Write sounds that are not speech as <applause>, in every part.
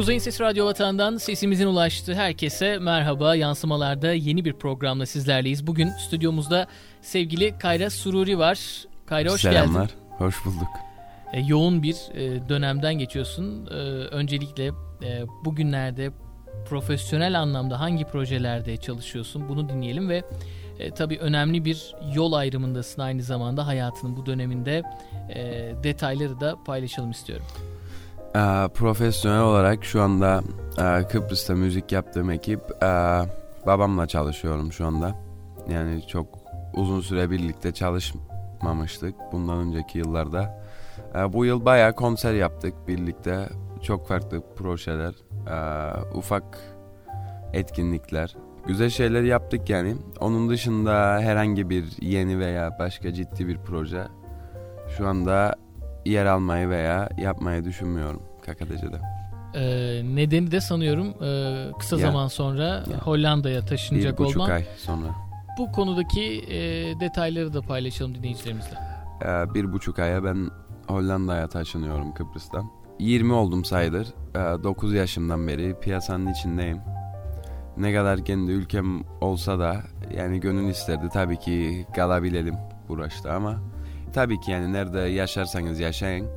Kuzey'in Sesi Radyo Vatan'dan sesimizin ulaştığı herkese merhaba. Yansımalarda yeni bir programla sizlerleyiz. Bugün stüdyomuzda sevgili Kayra Sururi var. Kayra hoş Selamlar, geldin. Selamlar, hoş bulduk. E, yoğun bir e, dönemden geçiyorsun. E, öncelikle e, bugünlerde profesyonel anlamda hangi projelerde çalışıyorsun bunu dinleyelim ve e, tabii önemli bir yol ayrımındasın aynı zamanda hayatının bu döneminde e, detayları da paylaşalım istiyorum. E, profesyonel olarak şu anda e, Kıbrıs'ta müzik yaptığım ekip e, babamla çalışıyorum şu anda. Yani çok uzun süre birlikte çalışmamıştık bundan önceki yıllarda. E, bu yıl bayağı konser yaptık birlikte. Çok farklı projeler, e, ufak etkinlikler, güzel şeyler yaptık yani. Onun dışında herhangi bir yeni veya başka ciddi bir proje şu anda yer almayı veya yapmayı düşünmüyorum KKTC'de. Ee, nedeni de sanıyorum e, kısa Ya. zaman sonra Ya. Hollanda'ya taşınacak bir buçuk olman. ay sonra. Bu konudaki e, detayları da paylaşalım dinleyicilerimizle. Ee, bir buçuk aya ben Hollanda'ya taşınıyorum Kıbrıs'tan. 20 oldum sayılır. Ee, 9 yaşımdan beri piyasanın içindeyim. Ne kadar kendi ülkem olsa da yani gönül isterdi tabii ki kalabilelim uğraşta ama tabii ki yani nerede yaşarsanız yaşayın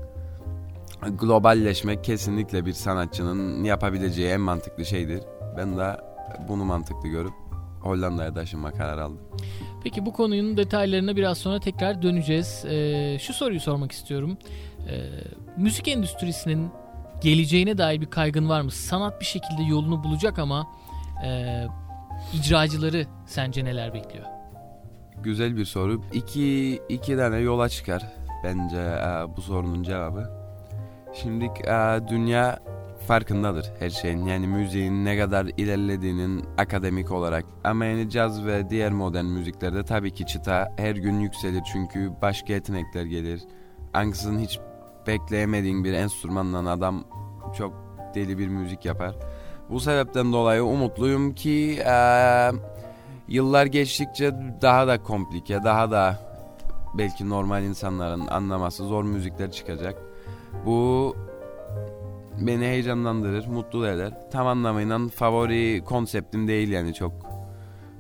globalleşmek kesinlikle bir sanatçının yapabileceği en mantıklı şeydir. Ben de bunu mantıklı görüp Hollanda'ya taşınma kararı aldım. Peki bu konunun detaylarına biraz sonra tekrar döneceğiz. Ee, şu soruyu sormak istiyorum. Ee, müzik endüstrisinin geleceğine dair bir kaygın var mı? Sanat bir şekilde yolunu bulacak ama e, icracıları sence neler bekliyor? Güzel bir soru. İki, iki tane yola çıkar bence e, bu sorunun cevabı. Şimdi e, dünya farkındadır her şeyin. Yani müziğin ne kadar ilerlediğinin akademik olarak. Ama yani caz ve diğer modern müziklerde tabii ki çıta her gün yükselir. Çünkü başka yetenekler gelir. Ansızın hiç bekleyemediğin bir enstrümanla adam çok deli bir müzik yapar. Bu sebepten dolayı umutluyum ki e, yıllar geçtikçe daha da komplike, daha da belki normal insanların anlaması zor müzikler çıkacak. Bu beni heyecanlandırır, mutlu eder. Tam anlamıyla favori konseptim değil yani çok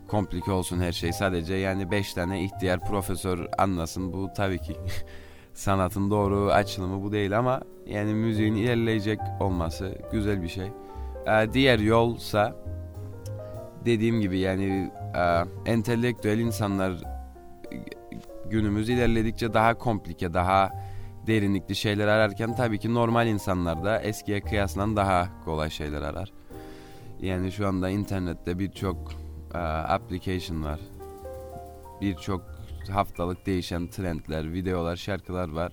komplike olsun her şey. Sadece yani 5 tane ihtiyar profesör anlasın. Bu tabii ki <laughs> sanatın doğru açılımı bu değil ama yani müziğin ilerleyecek olması güzel bir şey. Ee, diğer yolsa dediğim gibi yani e, entelektüel insanlar günümüz ilerledikçe daha komplike, daha derinlikli şeyler ararken tabii ki normal insanlar da eskiye kıyaslan daha kolay şeyler arar. Yani şu anda internette birçok e, application var. Birçok haftalık değişen trendler, videolar, şarkılar var.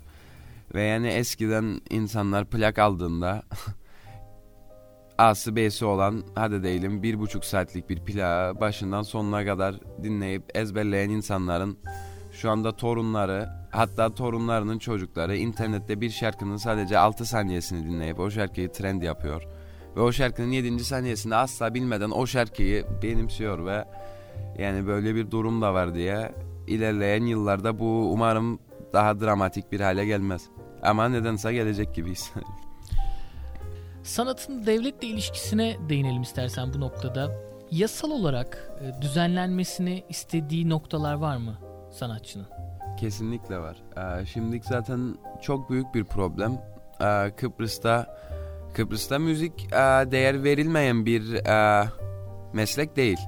Ve yani eskiden insanlar plak aldığında <laughs> A'sı B'si olan hadi diyelim bir buçuk saatlik bir plağı başından sonuna kadar dinleyip ezberleyen insanların şu anda torunları hatta torunlarının çocukları internette bir şarkının sadece 6 saniyesini dinleyip o şarkıyı trend yapıyor. Ve o şarkının 7. saniyesinde asla bilmeden o şarkıyı benimsiyor ve yani böyle bir durum da var diye ilerleyen yıllarda bu umarım daha dramatik bir hale gelmez. Ama nedense gelecek gibiyiz. <laughs> Sanatın devletle ilişkisine değinelim istersen bu noktada. Yasal olarak e, düzenlenmesini istediği noktalar var mı sanatçının? Kesinlikle var. Ee, şimdilik zaten çok büyük bir problem. Ee, Kıbrıs'ta Kıbrıs'ta müzik e, değer verilmeyen bir e, meslek değil.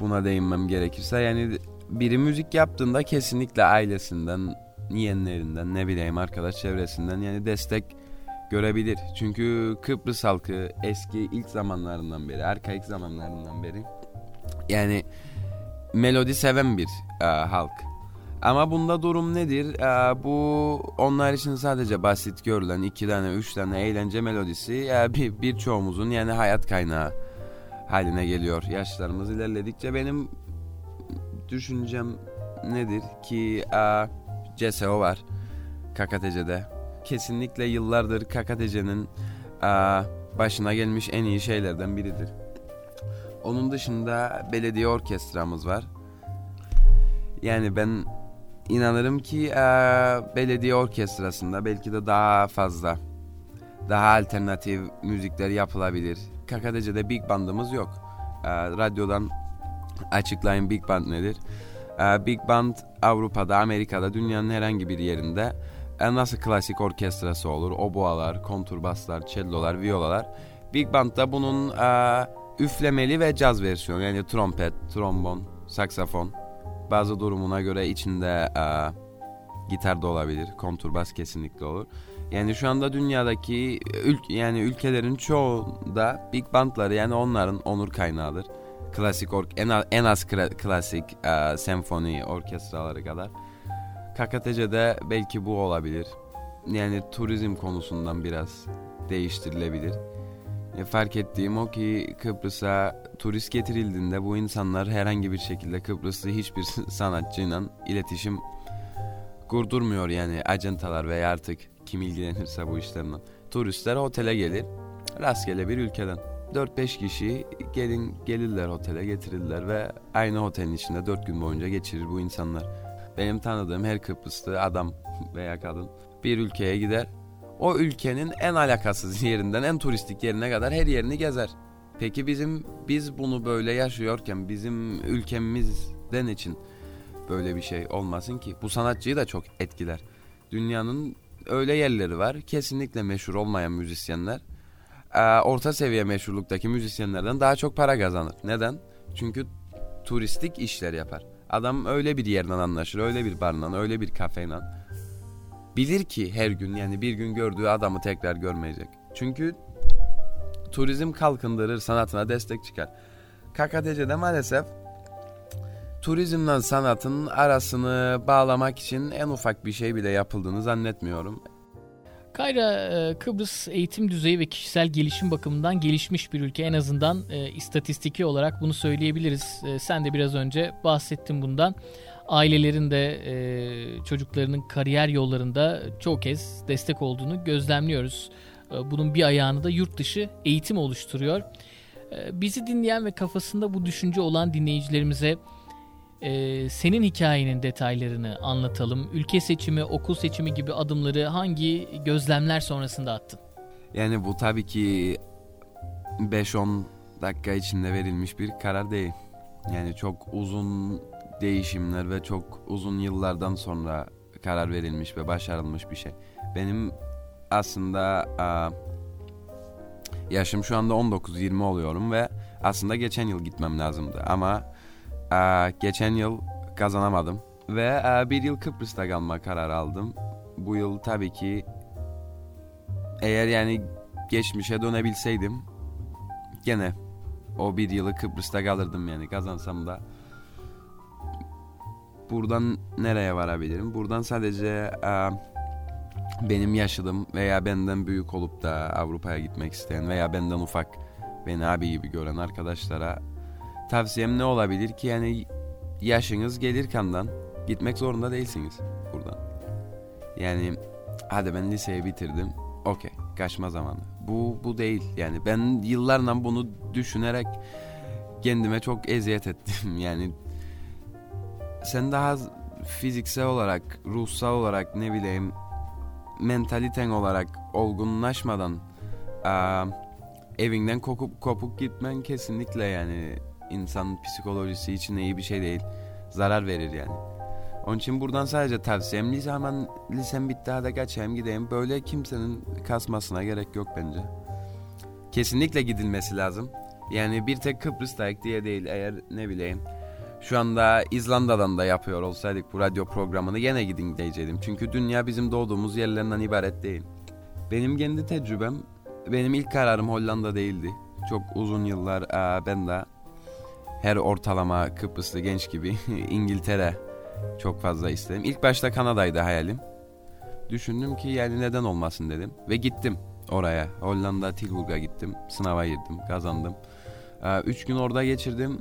Buna değinmem gerekirse yani biri müzik yaptığında kesinlikle ailesinden, yeğenlerinden, ne bileyim arkadaş çevresinden yani destek görebilir. Çünkü Kıbrıs halkı eski ilk zamanlarından beri, arkaik zamanlarından beri yani melodi seven bir e, halk. Ama bunda durum nedir? E, bu onlar için sadece basit görülen iki tane, üç tane eğlence melodisi e, bir birçoğumuzun yani hayat kaynağı haline geliyor. Yaşlarımız ilerledikçe benim düşüncem nedir ki e, CSO var KKTC'de. Kesinlikle yıllardır KKTC'nin başına gelmiş en iyi şeylerden biridir. Onun dışında belediye orkestramız var. Yani ben inanırım ki belediye orkestrasında belki de daha fazla daha alternatif müzikler yapılabilir. KKTC'de big bandımız yok. Radyodan açıklayın big band nedir? Big band Avrupa'da, Amerika'da, dünyanın herhangi bir yerinde e, nasıl klasik orkestrası olur? Oboalar, konturbaslar, cellolar, violalar. Big band'da bunun e, üflemeli ve caz versiyonu yani trompet, trombon, saksafon. Bazı durumuna göre içinde e, gitar da olabilir, konturbas kesinlikle olur. Yani şu anda dünyadaki ül yani ülkelerin çoğunda big bandları yani onların onur kaynağıdır. Klasik or en en az klasik e, senfoni orkestraları kadar. KKTC'de belki bu olabilir. Yani turizm konusundan biraz değiştirilebilir. E, fark ettiğim o ki Kıbrıs'a turist getirildiğinde bu insanlar herhangi bir şekilde Kıbrıslı hiçbir <laughs> sanatçıyla iletişim kurdurmuyor yani acentalar veya artık kim ilgilenirse bu işlerle. Turistler otele gelir rastgele bir ülkeden. 4-5 kişi gelin gelirler otele getirirler ve aynı otelin içinde 4 gün boyunca geçirir bu insanlar. Benim tanıdığım her Kıbrıslı adam veya kadın bir ülkeye gider. O ülkenin en alakasız <laughs> yerinden en turistik yerine kadar her yerini gezer. Peki bizim biz bunu böyle yaşıyorken bizim ülkemizden için böyle bir şey olmasın ki? Bu sanatçıyı da çok etkiler. Dünyanın öyle yerleri var. Kesinlikle meşhur olmayan müzisyenler e, orta seviye meşhurluktaki müzisyenlerden daha çok para kazanır. Neden? Çünkü turistik işler yapar. Adam öyle bir yerden anlaşır, öyle bir barla, öyle bir kafeyle. Bilir ki her gün yani bir gün gördüğü adamı tekrar görmeyecek. Çünkü turizm kalkındırır, sanatına destek çıkar. KKTC'de maalesef turizmle sanatın arasını bağlamak için en ufak bir şey bile yapıldığını zannetmiyorum. Kayra e, Kıbrıs eğitim düzeyi ve kişisel gelişim bakımından gelişmiş bir ülke. En azından e, istatistiki olarak bunu söyleyebiliriz. E, sen de biraz önce bahsettin bundan. Ailelerin de e, çocuklarının kariyer yollarında çok kez destek olduğunu gözlemliyoruz. E, bunun bir ayağını da yurt dışı eğitim oluşturuyor. E, bizi dinleyen ve kafasında bu düşünce olan dinleyicilerimize e, senin hikayenin detaylarını anlatalım. Ülke seçimi, okul seçimi gibi adımları hangi gözlemler sonrasında attın? Yani bu tabii ki 5-10 dakika içinde verilmiş bir karar değil. Yani çok uzun değişimler ve çok uzun yıllardan sonra karar verilmiş ve başarılmış bir şey. Benim aslında a, yaşım şu anda 19-20 oluyorum ve aslında geçen yıl gitmem lazımdı ama ee, geçen yıl kazanamadım ve e, bir yıl Kıbrıs'ta kalma kararı aldım. Bu yıl tabii ki eğer yani geçmişe dönebilseydim gene o bir yılı Kıbrıs'ta kalırdım yani kazansam da. Buradan nereye varabilirim? Buradan sadece e, benim yaşadığım veya benden büyük olup da Avrupa'ya gitmek isteyen veya benden ufak beni abi gibi gören arkadaşlara tavsiyem ne olabilir ki yani yaşınız gelir kandan gitmek zorunda değilsiniz buradan. Yani hadi ben liseyi bitirdim. Okey kaçma zamanı. Bu bu değil yani ben yıllarla bunu düşünerek kendime çok eziyet ettim. <laughs> Yani sen daha fiziksel olarak, ruhsal olarak ne bileyim mentaliten olarak olgunlaşmadan aa, evinden kopup kopuk gitmen kesinlikle yani insan psikolojisi için iyi bir şey değil. Zarar verir yani. Onun için buradan sadece tavsiyem lise hemen lisem bitti hadi kaçayım gideyim. Böyle kimsenin kasmasına gerek yok bence. Kesinlikle gidilmesi lazım. Yani bir tek Kıbrıs'tayık diye değil eğer ne bileyim. Şu anda İzlanda'dan da yapıyor olsaydık bu radyo programını gene gidin diyecektim. Çünkü dünya bizim doğduğumuz yerlerinden ibaret değil. Benim kendi tecrübem, benim ilk kararım Hollanda değildi. Çok uzun yıllar ben de her ortalama Kıbrıslı genç gibi <laughs> İngiltere çok fazla istedim. İlk başta Kanada'ydı hayalim. Düşündüm ki yani neden olmasın dedim ve gittim oraya. Hollanda Tilburg'a gittim. Sınava girdim, kazandım. Ee, üç gün orada geçirdim.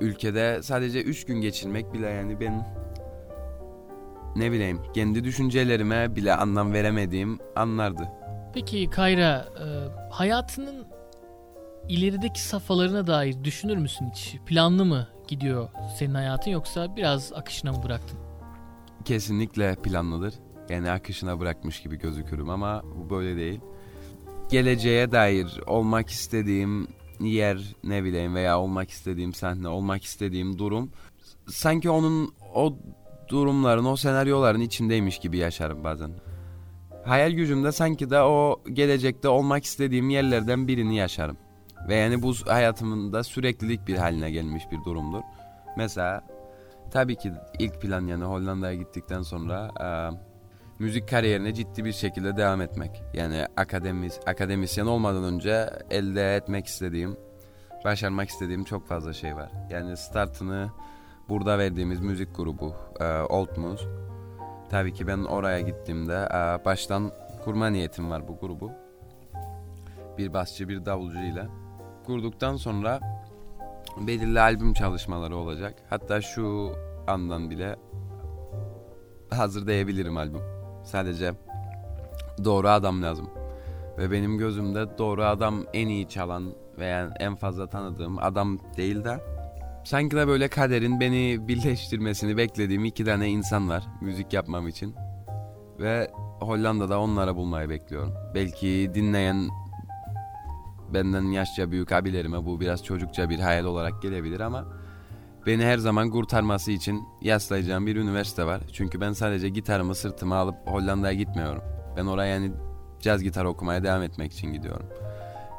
Ülkede sadece üç gün geçirmek bile yani ben ne bileyim kendi düşüncelerime bile anlam veremediğim anlardı. Peki Kayra, e, hayatının ilerideki safhalarına dair düşünür müsün hiç? Planlı mı gidiyor senin hayatın yoksa biraz akışına mı bıraktın? Kesinlikle planlıdır. Yani akışına bırakmış gibi gözükürüm ama bu böyle değil. Geleceğe dair olmak istediğim yer ne bileyim veya olmak istediğim sahne, olmak istediğim durum sanki onun o durumların, o senaryoların içindeymiş gibi yaşarım bazen. Hayal gücümde sanki de o gelecekte olmak istediğim yerlerden birini yaşarım. Ve yani bu hayatımın da süreklilik bir haline gelmiş bir durumdur. Mesela tabii ki ilk plan yani Hollanda'ya gittikten sonra e, müzik kariyerine ciddi bir şekilde devam etmek. Yani akademis, akademisyen olmadan önce elde etmek istediğim, başarmak istediğim çok fazla şey var. Yani startını burada verdiğimiz müzik grubu e, Old Muse. Tabii ki ben oraya gittiğimde e, baştan kurma niyetim var bu grubu. Bir basçı bir davulcu ile. Kurduktan sonra belirli albüm çalışmaları olacak. Hatta şu andan bile hazır diyebilirim albüm. Sadece doğru adam lazım. Ve benim gözümde doğru adam en iyi çalan veya en fazla tanıdığım adam değil de sanki de böyle kaderin beni birleştirmesini beklediğim iki tane insan var müzik yapmam için. Ve Hollanda'da onlara bulmayı bekliyorum. Belki dinleyen benden yaşça büyük abilerime bu biraz çocukça bir hayal olarak gelebilir ama beni her zaman kurtarması için yaslayacağım bir üniversite var. Çünkü ben sadece gitarımı sırtıma alıp Hollanda'ya gitmiyorum. Ben oraya yani caz gitar okumaya devam etmek için gidiyorum.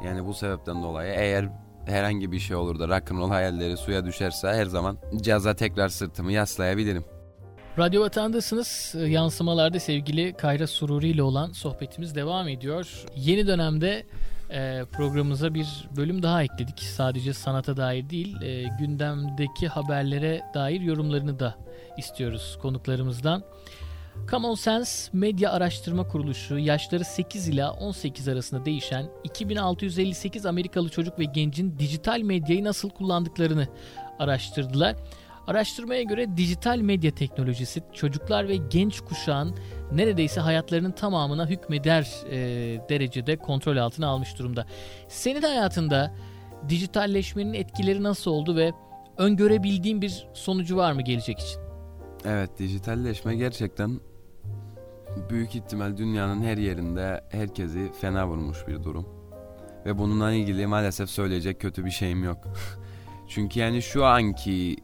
Yani bu sebepten dolayı eğer herhangi bir şey olur da rock'n'roll hayalleri suya düşerse her zaman caza tekrar sırtımı yaslayabilirim. Radyo Vatan'dasınız. Yansımalarda sevgili Kayra Sururi ile olan sohbetimiz devam ediyor. Yeni dönemde e, programımıza bir bölüm daha ekledik. Sadece sanata dair değil, e, gündemdeki haberlere dair yorumlarını da istiyoruz konuklarımızdan. Common Sense Medya Araştırma Kuruluşu yaşları 8 ila 18 arasında değişen 2658 Amerikalı çocuk ve gencin dijital medyayı nasıl kullandıklarını araştırdılar. Araştırmaya göre dijital medya teknolojisi çocuklar ve genç kuşağın neredeyse hayatlarının tamamına hükmeder e, derecede kontrol altına almış durumda. Senin hayatında dijitalleşmenin etkileri nasıl oldu ve öngörebildiğin bir sonucu var mı gelecek için? Evet dijitalleşme gerçekten büyük ihtimal dünyanın her yerinde herkesi fena vurmuş bir durum. Ve bununla ilgili maalesef söyleyecek kötü bir şeyim yok. <laughs> Çünkü yani şu anki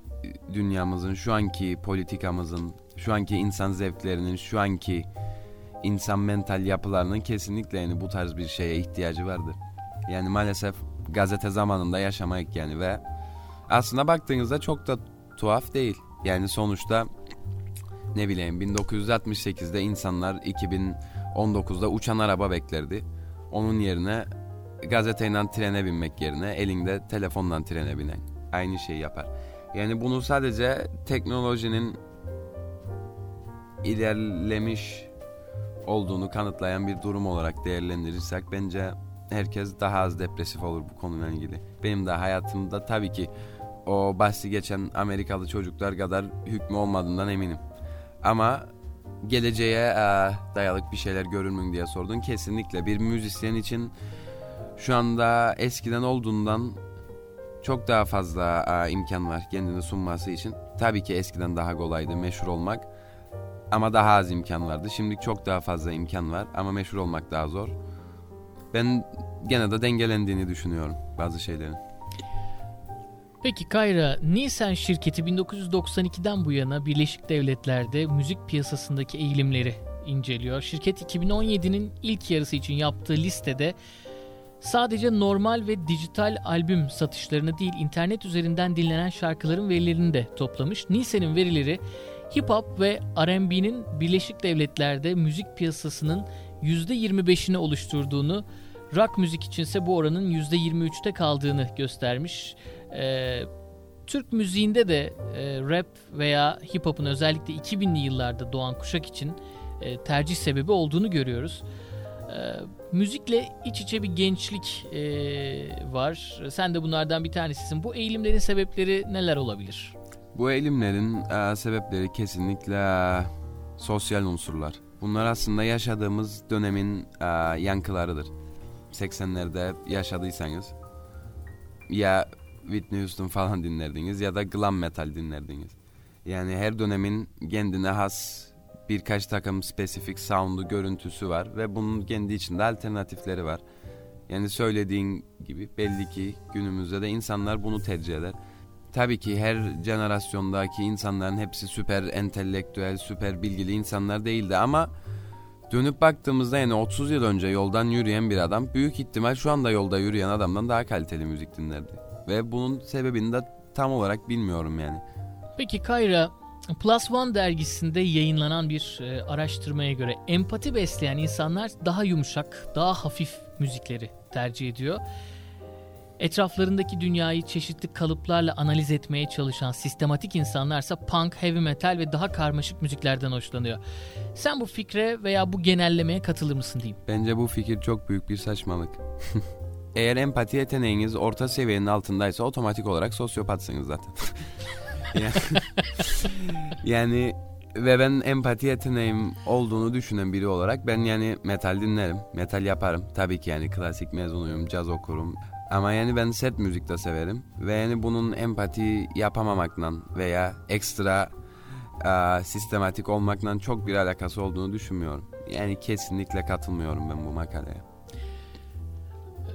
dünyamızın, şu anki politikamızın, şu anki insan zevklerinin, şu anki insan mental yapılarının kesinlikle yani bu tarz bir şeye ihtiyacı vardır. Yani maalesef gazete zamanında yaşamak yani ve aslında baktığınızda çok da tuhaf değil. Yani sonuçta ne bileyim 1968'de insanlar 2019'da uçan araba beklerdi. Onun yerine gazeteyle trene binmek yerine elinde telefonla trene binen aynı şeyi yapar. Yani bunu sadece teknolojinin ilerlemiş olduğunu kanıtlayan bir durum olarak değerlendirirsek bence herkes daha az depresif olur bu konuyla ilgili. Benim de hayatımda tabii ki o bahsi geçen Amerikalı çocuklar kadar hükmü olmadığından eminim. Ama geleceğe e, dayalık bir şeyler görür mü diye sordun. Kesinlikle bir müzisyen için şu anda eskiden olduğundan çok daha fazla e, imkan var kendini sunması için. Tabii ki eskiden daha kolaydı meşhur olmak. Ama daha az imkan vardı. Şimdi çok daha fazla imkan var ama meşhur olmak daha zor. Ben gene de dengelendiğini düşünüyorum bazı şeylerin. Peki Kayra, Nielsen şirketi 1992'den bu yana Birleşik Devletler'de müzik piyasasındaki eğilimleri inceliyor. Şirket 2017'nin ilk yarısı için yaptığı listede sadece normal ve dijital albüm satışlarını değil internet üzerinden dinlenen şarkıların verilerini de toplamış. Nielsen'in verileri hip hop ve R&B'nin Birleşik Devletler'de müzik piyasasının %25'ini oluşturduğunu, rock müzik içinse bu oranın %23'te kaldığını göstermiş. Ee, Türk müziğinde de e, rap veya hip hop'un özellikle 2000'li yıllarda doğan kuşak için e, tercih sebebi olduğunu görüyoruz. E, müzikle iç içe bir gençlik e, var. Sen de bunlardan bir tanesisin. Bu eğilimlerin sebepleri neler olabilir? Bu eğilimlerin e, sebepleri kesinlikle e, sosyal unsurlar. Bunlar aslında yaşadığımız dönemin e, yankılarıdır. 80'lerde yaşadıysanız ya Whitney Houston falan dinlerdiniz ya da glam metal dinlerdiniz. Yani her dönemin kendine has birkaç takım spesifik sound'u, görüntüsü var ve bunun kendi içinde alternatifleri var. Yani söylediğin gibi belli ki günümüzde de insanlar bunu tercih eder. Tabii ki her jenerasyondaki insanların hepsi süper entelektüel, süper bilgili insanlar değildi ama dönüp baktığımızda yani 30 yıl önce yoldan yürüyen bir adam büyük ihtimal şu anda yolda yürüyen adamdan daha kaliteli müzik dinlerdi. Ve bunun sebebini de tam olarak bilmiyorum yani. Peki Kayra, Plus One dergisinde yayınlanan bir e, araştırmaya göre empati besleyen insanlar daha yumuşak, daha hafif müzikleri tercih ediyor. Etraflarındaki dünyayı çeşitli kalıplarla analiz etmeye çalışan sistematik insanlarsa punk, heavy metal ve daha karmaşık müziklerden hoşlanıyor. Sen bu fikre veya bu genellemeye katılır mısın diyeyim? Bence bu fikir çok büyük bir saçmalık. <laughs> Eğer empati yeteneğiniz orta seviyenin altındaysa otomatik olarak sosyopatsınız zaten. <laughs> <laughs> yani ve ben empati yeteneğim olduğunu düşünen biri olarak ben yani metal dinlerim, metal yaparım. Tabii ki yani klasik mezunuyum, caz okurum. Ama yani ben set müzik de severim ve yani bunun empati yapamamakla veya ekstra a, sistematik olmakla çok bir alakası olduğunu düşünmüyorum. Yani kesinlikle katılmıyorum ben bu makaleye.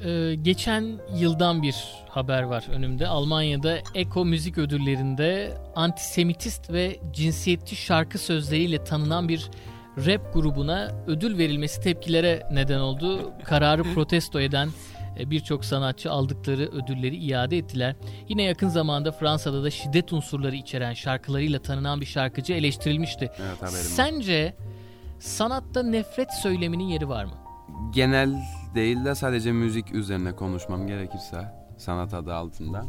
Ee, geçen yıldan bir haber var önümde. Almanya'da Eko Müzik Ödülleri'nde antisemitist ve cinsiyetçi şarkı sözleriyle tanınan bir rap grubuna ödül verilmesi tepkilere neden oldu. Kararı <laughs> protesto eden e, birçok sanatçı aldıkları ödülleri iade ettiler. Yine yakın zamanda Fransa'da da şiddet unsurları içeren şarkılarıyla tanınan bir şarkıcı eleştirilmişti. Evet, Sence sanatta nefret söyleminin yeri var mı? Genel değil de sadece müzik üzerine konuşmam gerekirse sanat adı altında.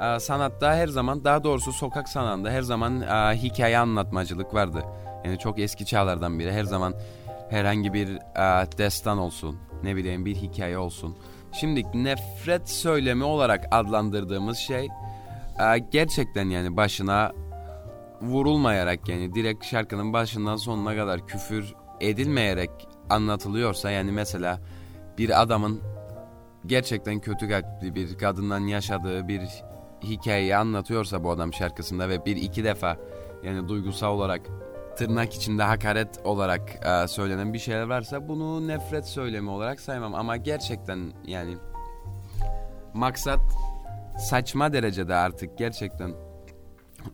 Ee, sanatta her zaman daha doğrusu sokak sanatında her zaman e, hikaye anlatmacılık vardı. Yani çok eski çağlardan biri her zaman herhangi bir e, destan olsun ne bileyim bir hikaye olsun. Şimdi nefret söylemi olarak adlandırdığımız şey e, gerçekten yani başına vurulmayarak yani direkt şarkının başından sonuna kadar küfür edilmeyerek anlatılıyorsa yani mesela bir adamın gerçekten kötü kalpli bir kadından yaşadığı bir hikayeyi anlatıyorsa bu adam şarkısında ve bir iki defa yani duygusal olarak tırnak içinde hakaret olarak e, söylenen bir şeyler varsa bunu nefret söylemi olarak saymam. Ama gerçekten yani maksat saçma derecede artık gerçekten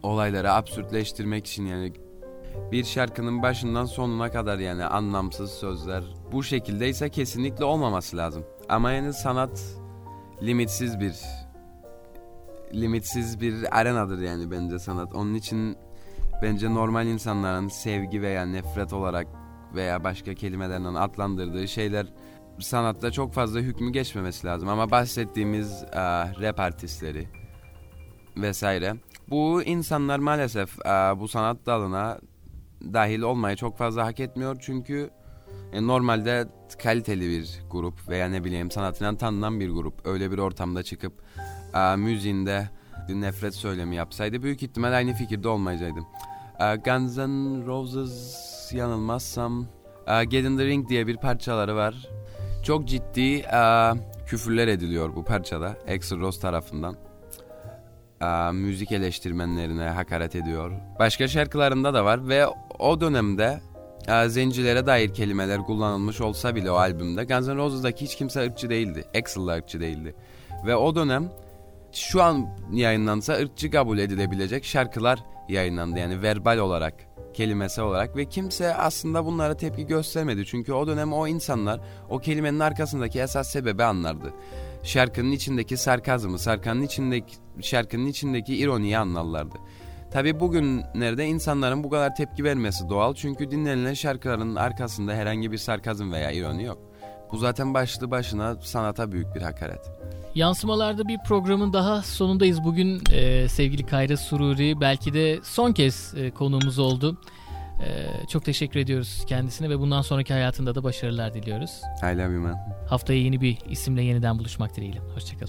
olayları absürtleştirmek için yani bir şarkının başından sonuna kadar yani anlamsız sözler bu şekildeyse kesinlikle olmaması lazım. Ama yani sanat limitsiz bir limitsiz bir arenadır yani bence sanat. Onun için bence normal insanların sevgi veya nefret olarak veya başka kelimelerden adlandırdığı şeyler sanatta çok fazla hükmü geçmemesi lazım. Ama bahsettiğimiz uh, rap artistleri vesaire bu insanlar maalesef uh, bu sanat dalına dahil olmayı çok fazla hak etmiyor. Çünkü e, normalde kaliteli bir grup veya ne bileyim sanatından tanınan bir grup öyle bir ortamda çıkıp e, müziğinde nefret söylemi yapsaydı büyük ihtimal aynı fikirde olmayacaydım. E, Guns N' Roses yanılmazsam e, Get in the Ring diye bir parçaları var. Çok ciddi e, küfürler ediliyor bu parçada Axl Rose tarafından a, müzik eleştirmenlerine hakaret ediyor. Başka şarkılarında da var ve o dönemde a, zencilere dair kelimeler kullanılmış olsa bile o albümde Guns N' Roses'daki hiç kimse ırkçı değildi. Axl ırkçı değildi. Ve o dönem şu an yayınlansa ırkçı kabul edilebilecek şarkılar yayınlandı. Yani verbal olarak, kelimesi olarak ve kimse aslında bunlara tepki göstermedi. Çünkü o dönem o insanlar o kelimenin arkasındaki esas sebebi anlardı şarkının içindeki sarkazmı, sarkanın içindeki şarkının içindeki ironiyi anlarlardı. Tabi bugünlerde insanların bu kadar tepki vermesi doğal çünkü dinlenilen şarkıların arkasında herhangi bir sarkazm veya ironi yok. Bu zaten başlı başına sanata büyük bir hakaret. Yansımalarda bir programın daha sonundayız. Bugün e, sevgili Kayra Sururi belki de son kez e, konuğumuz oldu. Ee, çok teşekkür ediyoruz kendisine ve bundan sonraki hayatında da başarılar diliyoruz. I love you man. Haftaya yeni bir isimle yeniden buluşmak dileğiyle. Hoşçakalın.